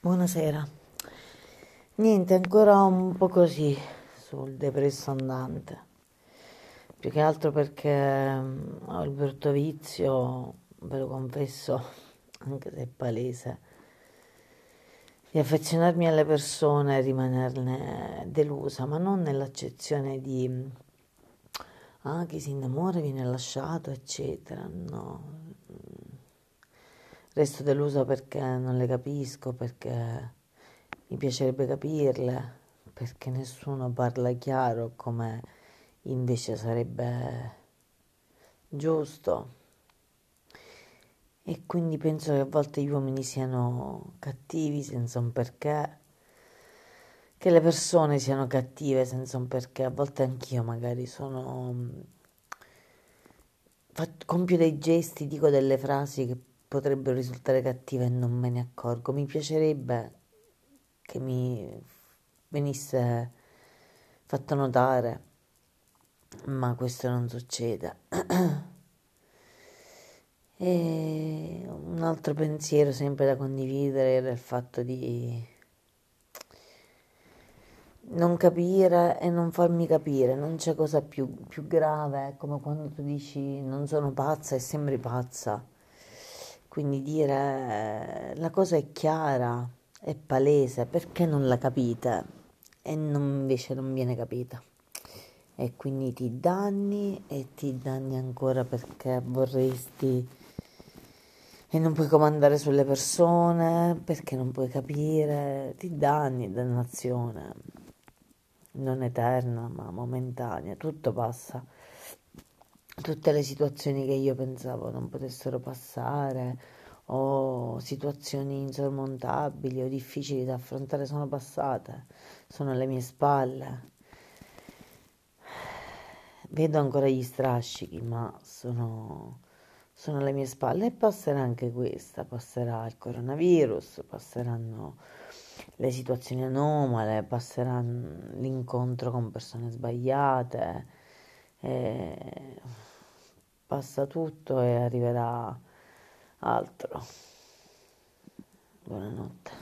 Buonasera. Niente, ancora un po' così sul depresso andante. Più che altro perché mm, ho il brutto vizio, ve lo confesso, anche se è palese, di affezionarmi alle persone e rimanerne delusa, ma non nell'accezione di mm, ah, chi si innamora viene lasciato, eccetera. No, Resto delusa perché non le capisco, perché mi piacerebbe capirle, perché nessuno parla chiaro come invece sarebbe giusto. E quindi penso che a volte gli uomini siano cattivi senza un perché, che le persone siano cattive senza un perché. A volte anch'io magari sono... compio dei gesti, dico delle frasi che potrebbero risultare cattive e non me ne accorgo. Mi piacerebbe che mi venisse fatto notare, ma questo non succede. e un altro pensiero sempre da condividere era il fatto di non capire e non farmi capire, non c'è cosa più, più grave, come quando tu dici non sono pazza e sembri pazza quindi dire la cosa è chiara, è palese, perché non la capite? E non, invece non viene capita. E quindi ti danni e ti danni ancora perché vorresti e non puoi comandare sulle persone perché non puoi capire, ti danni, dannazione, non eterna ma momentanea, tutto passa tutte le situazioni che io pensavo non potessero passare o situazioni insormontabili o difficili da affrontare sono passate, sono alle mie spalle. Vedo ancora gli strascichi, ma sono, sono alle mie spalle e passerà anche questa, passerà il coronavirus, passeranno le situazioni anomale, passerà l'incontro con persone sbagliate. Passa tutto e arriverà altro. Buonanotte.